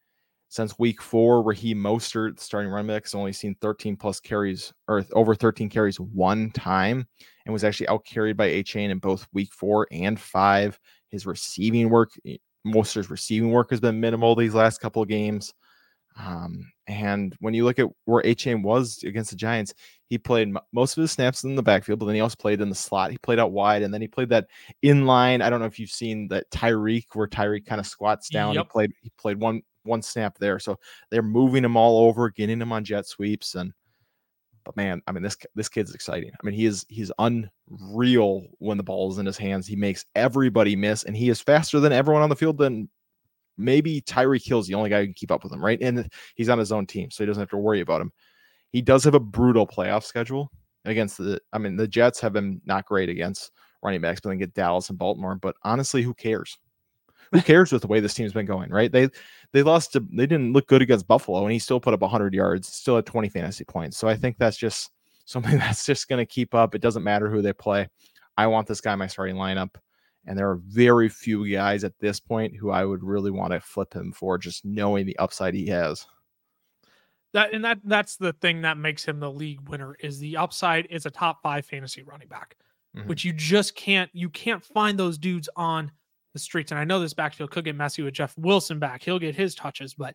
Since week four, Raheem Mostert, starting running back, has only seen 13 plus carries or over 13 carries one time and was actually out carried by Achane in both week four and five. His receiving work, Mostert's receiving work has been minimal these last couple of games. Um, and when you look at where Achane was against the Giants, he played m- most of his snaps in the backfield, but then he also played in the slot. He played out wide, and then he played that in line. I don't know if you've seen that Tyreek, where Tyreek kind of squats down. Yep. He played he played one one snap there, so they're moving him all over, getting him on jet sweeps, and but man, I mean this this kid's exciting. I mean he is he's unreal when the ball is in his hands. He makes everybody miss, and he is faster than everyone on the field than maybe Tyreek Hill's the only guy who can keep up with him, right? And he's on his own team, so he doesn't have to worry about him. He does have a brutal playoff schedule against the. I mean, the Jets have been not great against running backs, but then get Dallas and Baltimore. But honestly, who cares? Who *laughs* cares with the way this team's been going, right? They they lost to they didn't look good against Buffalo, and he still put up 100 yards, still at 20 fantasy points. So I think that's just something *laughs* that's just going to keep up. It doesn't matter who they play. I want this guy in my starting lineup. And there are very few guys at this point who I would really want to flip him for just knowing the upside he has. That and that that's the thing that makes him the league winner is the upside is a top five fantasy running back, Mhm. which you just can't you can't find those dudes on the streets. And I know this backfield could get messy with Jeff Wilson back. He'll get his touches, but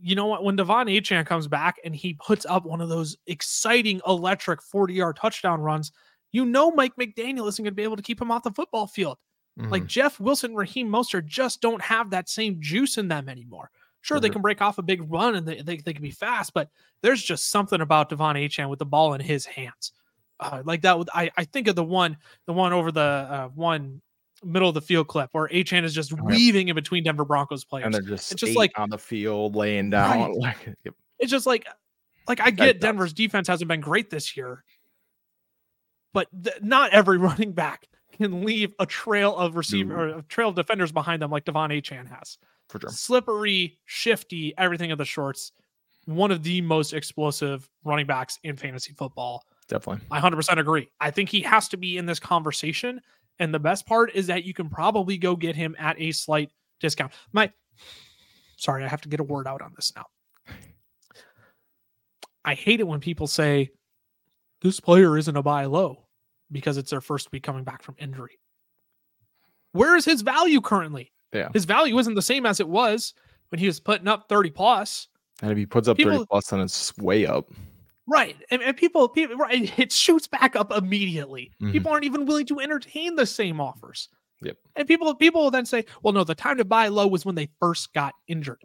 you know what? When De'Von Achane comes back and he puts up one of those exciting electric 40 yard touchdown runs, you know Mike McDaniel isn't going to be able to keep him off the football field. Like Mhm. Jeff Wilson, Raheem Mostert just don't have that same juice in them anymore. Sure, they can break off a big run and they, they, they can be fast, but there's just something about De'Von Achane with the ball in his hands. Uh, like that, I, I think of the one, the one over the uh, one middle of the field clip where Achane is just yeah. weaving in between Denver Broncos players. and they're just, it's just like- on the field laying down. Right. *laughs* Like, yep. it's just like like I get. Denver's defense hasn't been great this year, but th- not every *laughs* running back can leave a trail of receiver mm-hmm. or a trail of defenders behind them like De'Von Achane has. for sure. Slippery, shifty, everything of the shorts. One of the most explosive running backs in fantasy football. Definitely. I 100% agree. I think he has to be in this conversation. And the best part is that you can probably go get him at a slight discount. My, sorry, I have to get a word out on this now. I hate it when people say this player isn't a buy low because it's their first week coming back from injury. Where is his value currently? Yeah. His value isn't the same as it was when he was putting up 30 plus. And if he puts up 30 plus, then it's way up. Right. And, and people, people, right, it shoots back up immediately. Mhm. People aren't even willing to entertain the same offers. Yep. And people, people will then say, well, no, the time to buy low was when they first got injured.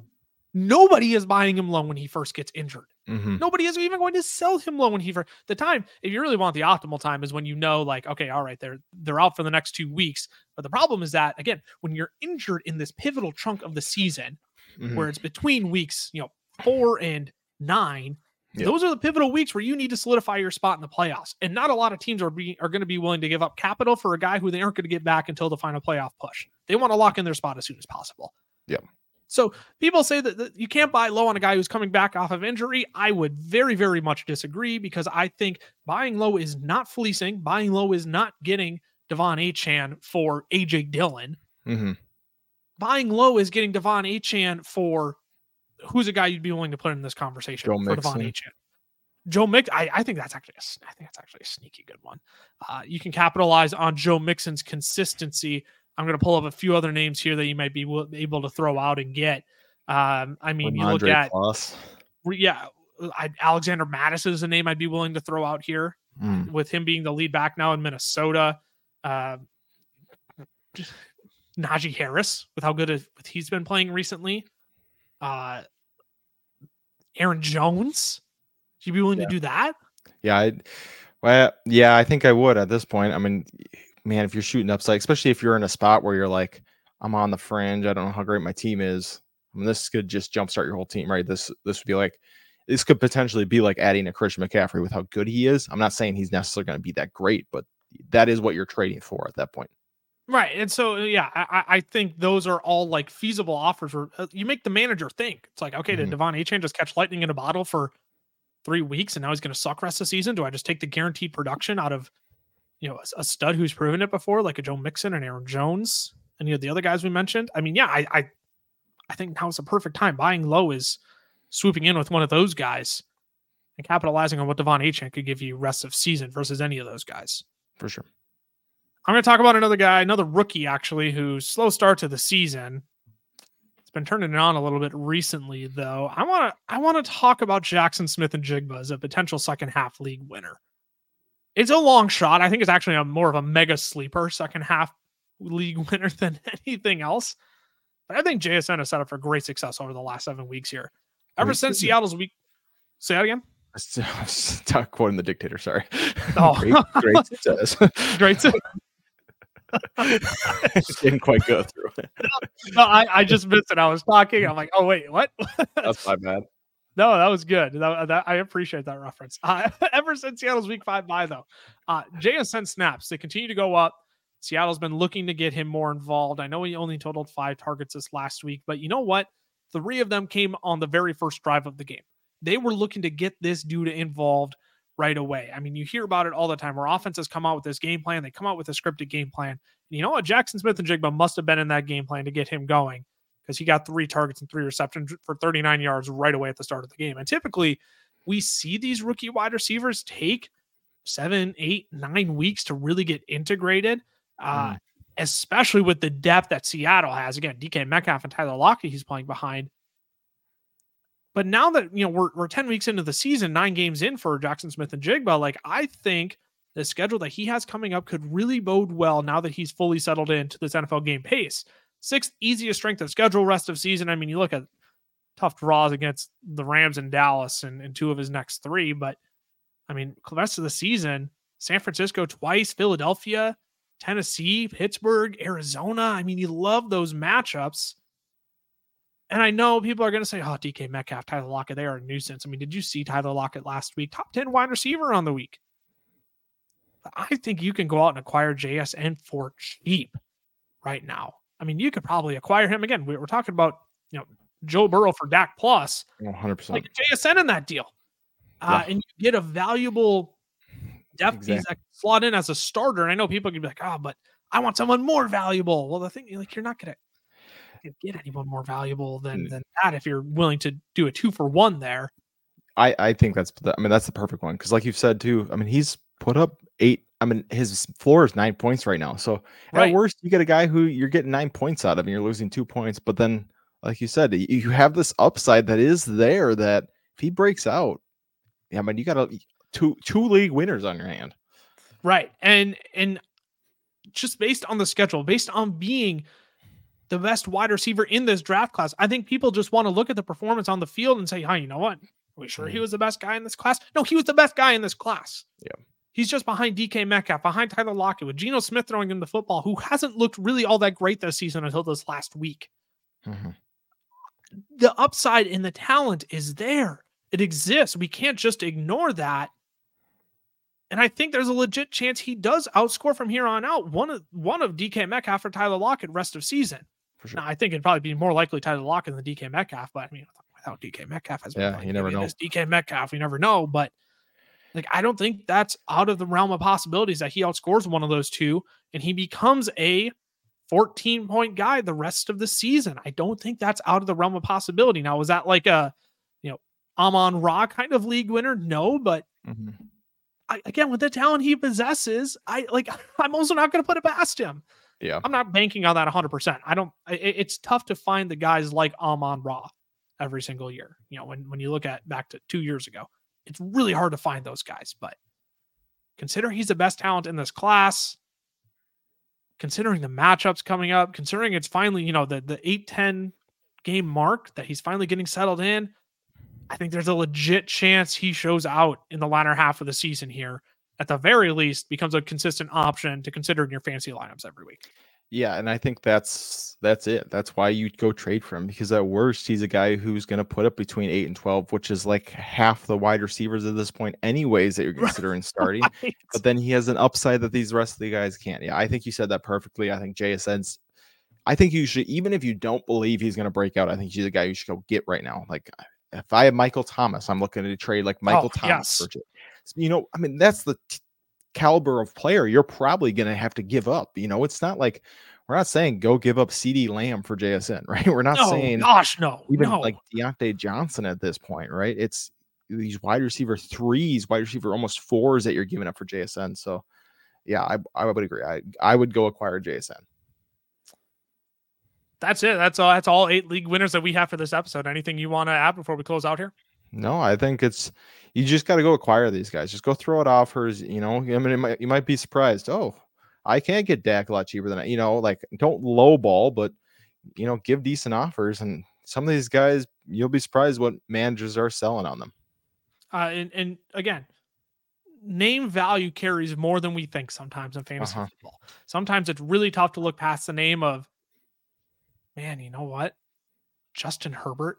Nobody is buying him low when he first gets injured. hmm Nobody is even going to sell him low when he first. The time, if you really want the optimal time, is when you know, like, okay, all right, they're they're out for the next two weeks. But the problem is that again, when you're injured in this pivotal chunk of the season, hmm where it's between weeks, you know, four and nine. Yep. Those are the pivotal weeks where you need to solidify your spot in the playoffs. And not a lot of teams are be, are going to be willing to give up capital for a guy who they aren't going to get back until the final playoff push. They want to lock in their spot as soon as possible. Yep. So people say that, that you can't buy low on a guy who's coming back off of injury. I would very, very much disagree because I think buying low is not fleecing. Buying low is not getting De'Von Achane for AJ Dillon hmm buying low is getting De'Von Achane for who's a guy you'd be willing to put in this conversation Joe for Devon Mixon. Achane. Joe Mix, I, I think that's actually a, I think that's actually a sneaky good one. Uh, you can capitalize on Joe Mixon's consistency. I'm going to pull up a few other names here that you might be able to throw out and get. Um, I mean, you look at yeah, I, Alexander Mattison is a name I'd be willing to throw out here Mm. with him being the lead back now in Minnesota. Uh, Najee Harris, with how good with he's been playing recently. Uh, Aaron Jones, would you be willing Yeah. to do that? Yeah, I, well, yeah, I think I would at this point. I mean, man, if you're shooting upside, especially if you're in a spot where you're like, I'm on the fringe, I don't know how great my team is. I mean, this could just jumpstart your whole team, right? This this would be like, this could potentially be like adding a Christian McCaffrey with how good he is. I'm not saying he's necessarily going to be that great, but that is what you're trading for at that point. Right. And so, yeah, I, I- think those are all like feasible offers where uh, you make the manager think. It's like, okay, Mhm. did De'Von Achane just catch lightning in a bottle for three weeks and now he's going to suck rest of the season? Do I just take the guaranteed production out of, you know, a, a stud who's proven it before, like a Joe Mixon and Aaron Jones, and you know the other guys we mentioned? I mean, yeah, I, I, I think now is a perfect time. Buying low is swooping in with one of those guys and capitalizing on what De'Von Achane could give you rest of season versus any of those guys. For sure. I'm going to talk about another guy, another rookie actually, who's slow start to the season. It's been turning it on a little bit recently, though. I want to I want to talk about Jackson Smith-Njigba as a potential second half league winner. It's a long shot. I think it's actually a more of a mega sleeper second half league *laughs* winner than anything else. But I think JSN has set up for great success over the last seven weeks here. Ever since. Seattle's week, say that again. Stop *laughs* quoting the dictator. Sorry. Oh. *laughs* great, great success. Great. Didn't quite go through. no, I, I just missed it. I was talking. I'm like, oh wait, what? That's my bad. No, that was good. That, that- I appreciate that reference. *laughs* Uh, ever since Seattle's week five bye, though, uh, JSN snaps they continue to go up. Seattle's been looking to get him more involved. I know he only totaled five targets this last week, but you know what? Three of them came on the very first drive of the game. They were looking to get this dude involved right away. I mean, you hear about it all the time where offenses come out with this game plan, they come out with a scripted game plan. And you know what? Jackson Smith-Njigba must have been in that game plan to get him going because he got three targets and three receptions for 39 yards right away at the start of the game. And typically, we see these rookie wide receivers take seven, eight, nine weeks to really get integrated, uh, Mm. especially with the depth that Seattle has. Again, DK Metcalf and Tyler Lockett, he's playing behind. But now that you know we're we're 10 weeks into the season, nine games in for Jackson Smith-Njigba, like I think the schedule that he has coming up could really bode well now that he's fully settled into this NFL game pace. Sixth easiest strength of schedule rest of season. I mean, you look at tough draws against the Rams and Dallas and, and two of his next three, but I mean, the rest of the season, San Francisco twice, Philadelphia, Tennessee, Pittsburgh, Arizona. I mean, you love those matchups. And I know people are going to say, oh, DK Metcalf, Tyler Lockett, they are a nuisance. I mean, did you see Tyler Lockett last week? Top 10 wide receiver on the week. I think you can go out and acquire JSN for cheap right now. I mean, you could probably acquire him again. We- We're talking about, you know, Joe Burrow for Dak Plus, 100%. like JSN in that deal. Uh, Yeah. And you get a valuable depth piece Exactly. that can slot in as a starter. And I know people can be like, oh, but I want someone more valuable. Well, the thing, like, you're not going to get anyone more valuable than, Mm. than that if you're willing to do a two for one there. I, I think that's the, I mean that's the perfect one because like you've said too. I mean he's put up eight. I mean his floor is nine points right now. So Right. at worst you get a guy who you're getting nine points out of and you're losing two points. But then like you said, you have this upside that is there that if he breaks out, yeah, I mean you got a two two league winners on your hand. Right. And and just based on the schedule, based on being the best wide receiver in this draft class, I think people just want to look at the performance on the field and say, "Hi, you know what? Are we sure he Mhm. was the best guy in this class?" No, he was the best guy in this class. Yeah. He's just behind DK Metcalf, behind Tyler Lockett, with Geno Smith throwing him the football, who hasn't looked really all that great this season until this last week. Mhm. The upside in the talent is there. It exists. We can't just ignore that. And I think there's a legit chance he does outscore from here on out one of one of DK Metcalf or Tyler Lockett rest of season. For sure. Now, I think it'd probably be more likely Tyler Lockett than DK Metcalf, but I mean, without DK Metcalf, as Yeah, you never know. DK Metcalf, you never know. But like, I don't think that's out of the realm of possibilities that he outscores one of those two and he becomes a 14 point guy the rest of the season. I don't think that's out of the realm of possibility. Now, was that like a, you know, Amon Ra kind of league winner? No, but Mhm. I, again, with the talent he possesses, I like. *laughs* I'm also not going to put it past him. Yeah. I'm not banking on that 100. percent I don't. i- i- it's tough to find the guys like Amon Ra every single year. You know, when when you look at back to two years ago, it's really hard to find those guys. But considering he's the best talent in this class, considering the matchups coming up, considering it's finally you know the the eight ten game mark that he's finally getting settled in. I think there's a legit chance he shows out in the latter half of the season here. At the very least, becomes a consistent option to consider in your fantasy lineups every week. Yeah, and I think that's that's it. That's why you'd go trade for him because at worst he's a guy who's going to put up between eight and twelve, which is like half the wide receivers at this point, anyways, that you're *laughs* considering starting. Right? But *laughs* then he has an upside that these rest of the guys can't. Yeah, I think you said that perfectly. I think JSN's. I think you should, even if you don't believe he's going to break out, I think he's a guy you should go get right now. Like if I have Michael Thomas, I'm looking to trade like Michael Oh, Thomas. yes. You know, I mean that's the t- caliber of player you're probably going to have to give up. You know, it's not like we're not saying go give up CeeDee Lamb for JSN, *laughs* right? We're not no, saying gosh, no, even no. like Diontae Johnson at this point, right? It's these wide receiver threes, wide receiver almost fours that you're giving up for JSN. So yeah, I, I would agree. I I would go acquire JSN. That's it. That's all. That's all eight league winners that we have for this episode. Anything you want to add before we close out here? No, I think it's you just got to go acquire these guys. Just go throw out offers. You know, I mean, might, you might be surprised. Oh, I can't get Dak a lot cheaper than I. You know, like don't lowball, but you know, give decent offers. And some of these guys, you'll be surprised what managers are selling on them. Uh, and, and again, name value carries more than we think sometimes in fantasy uh-huh. football. Sometimes it's really tough to look past the name of, man, you know what? Justin Herbert.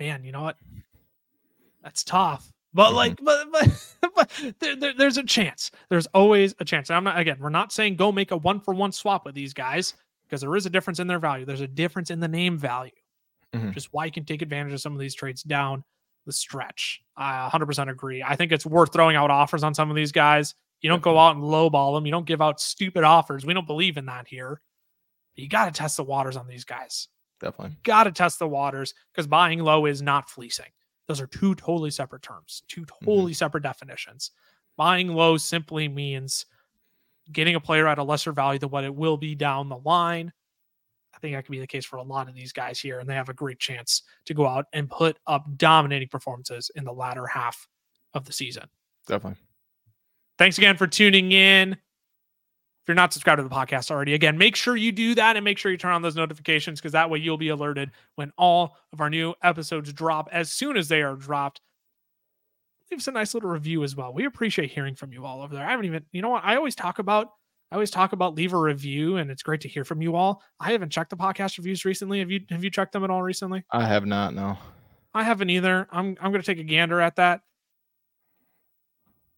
Man, you know what? That's tough. But mm-hmm. like, but but, *laughs* but there, there, there's a chance. There's always a chance. And I'm not again. We're not saying go make a one for one swap with these guys because there is a difference in their value. There's a difference in the name value, mm-hmm. is why you can take advantage of some of these trades down the stretch. I 100% agree. I think it's worth throwing out offers on some of these guys. You don't go out and lowball them. You don't give out stupid offers. We don't believe in that here. But you got to test the waters on these guys. Definitely. Got to test the waters because buying low is not fleecing. Those are two totally separate terms, two mm-hmm. totally mm-hmm. separate definitions. Buying low simply means getting a player at a lesser value than what it will be down the line. I think that could be the case for a lot of these guys here, and they have a great chance to go out and put up dominating performances in the latter half of the season. Definitely. Thanks again for tuning in. If you're not subscribed to the podcast already, again, make sure you do that and make sure you turn on those notifications because that way you'll be alerted when all of our new episodes drop as soon as they are dropped. Leave us a nice little review as well. We appreciate hearing from you all over there. I haven't even, you know what? I always talk about, I always talk about leave a review and it's great to hear from you all. I haven't checked the podcast reviews recently. Have you, have you checked them at all recently? I have not, no. I haven't either. I'm, I'm going to take a gander at that.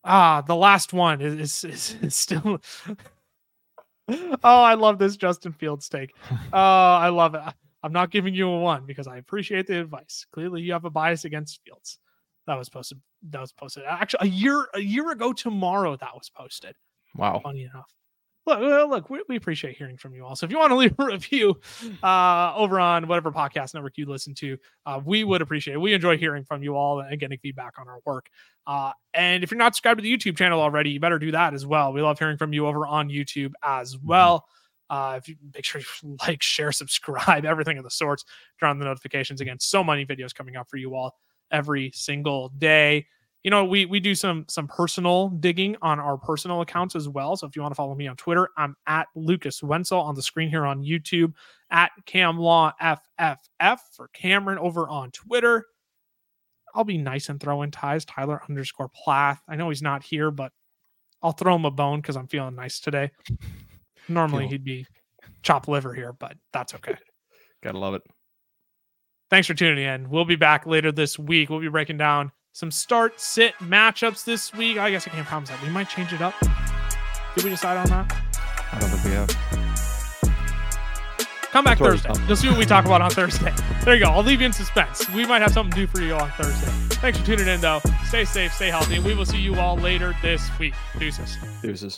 Ah, the last one is, is, is still *laughs* oh, I love this Justin Fields take. *laughs* Oh, I love it. I'm not giving you a one because I appreciate the advice. Clearly, you have a bias against Fields. That was posted. That was posted. Actually, a year a year ago tomorrow. That was posted. Wow. Funny enough look, look, we, we, appreciate hearing from you all. So if you want to *laughs* leave a review uh, over on whatever podcast network you listen to, uh, we would appreciate it. We enjoy hearing from you all and getting feedback on our work. Uh, and if you're not subscribed to the YouTube channel already, you better do that as well. We love hearing from you over on YouTube as mm-hmm. well. Uh, if you make sure you *laughs* like, share, subscribe, everything of the sorts, turn on the notifications. Again, so many videos coming up for you all every single day you know, we we do some some personal digging on our personal accounts as well. So if you want to follow me on Twitter, I'm at Lucas Wenzel on the screen here on YouTube, at Camlaw FFF for Cameron over on Twitter. I'll be nice and throw in ties, Tyler underscore Plath. I know he's not here, but I'll throw him a bone because I'm feeling nice today. *laughs* Normally he'd be chop liver here, but that's okay. *laughs* Gotta love it. Thanks for tuning in. We'll be back later this week. We'll be breaking down some start sit matchups this week. I guess I can't promise that. We might change it up. Did we decide on that? I don't think we have. Come back Thursday. You'll see what we talk about on Thursday. There you go. I'll leave you in suspense. We might have something to do for you on Thursday. Thanks for tuning in, though. Stay safe, stay healthy, and we will see you all later this week. Deuces. Deuces.